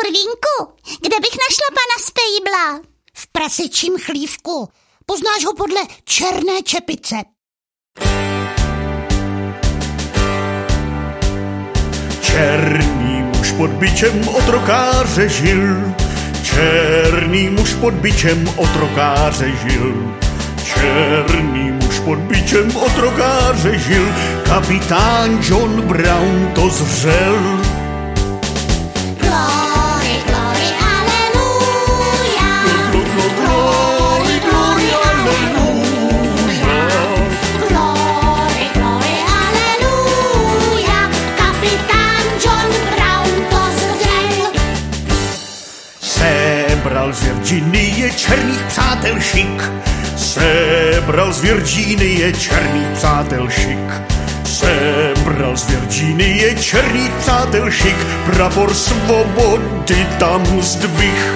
Korvínku, kde bych našla pana Spejbla? V prasečím chlívku. Poznáš ho podle černé čepice. Černý muž pod bičem otrokáře žil, černý muž pod bičem otrokáře žil. Černý muž pod bičem otrokáře žil, kapitán John Brown to zřel. Sebral z Virginie černých přátel šik. Sebral z Virginie černých přátel šik. Sebral z Virginie černých přátel šik. Prapor svobody tam zdvih.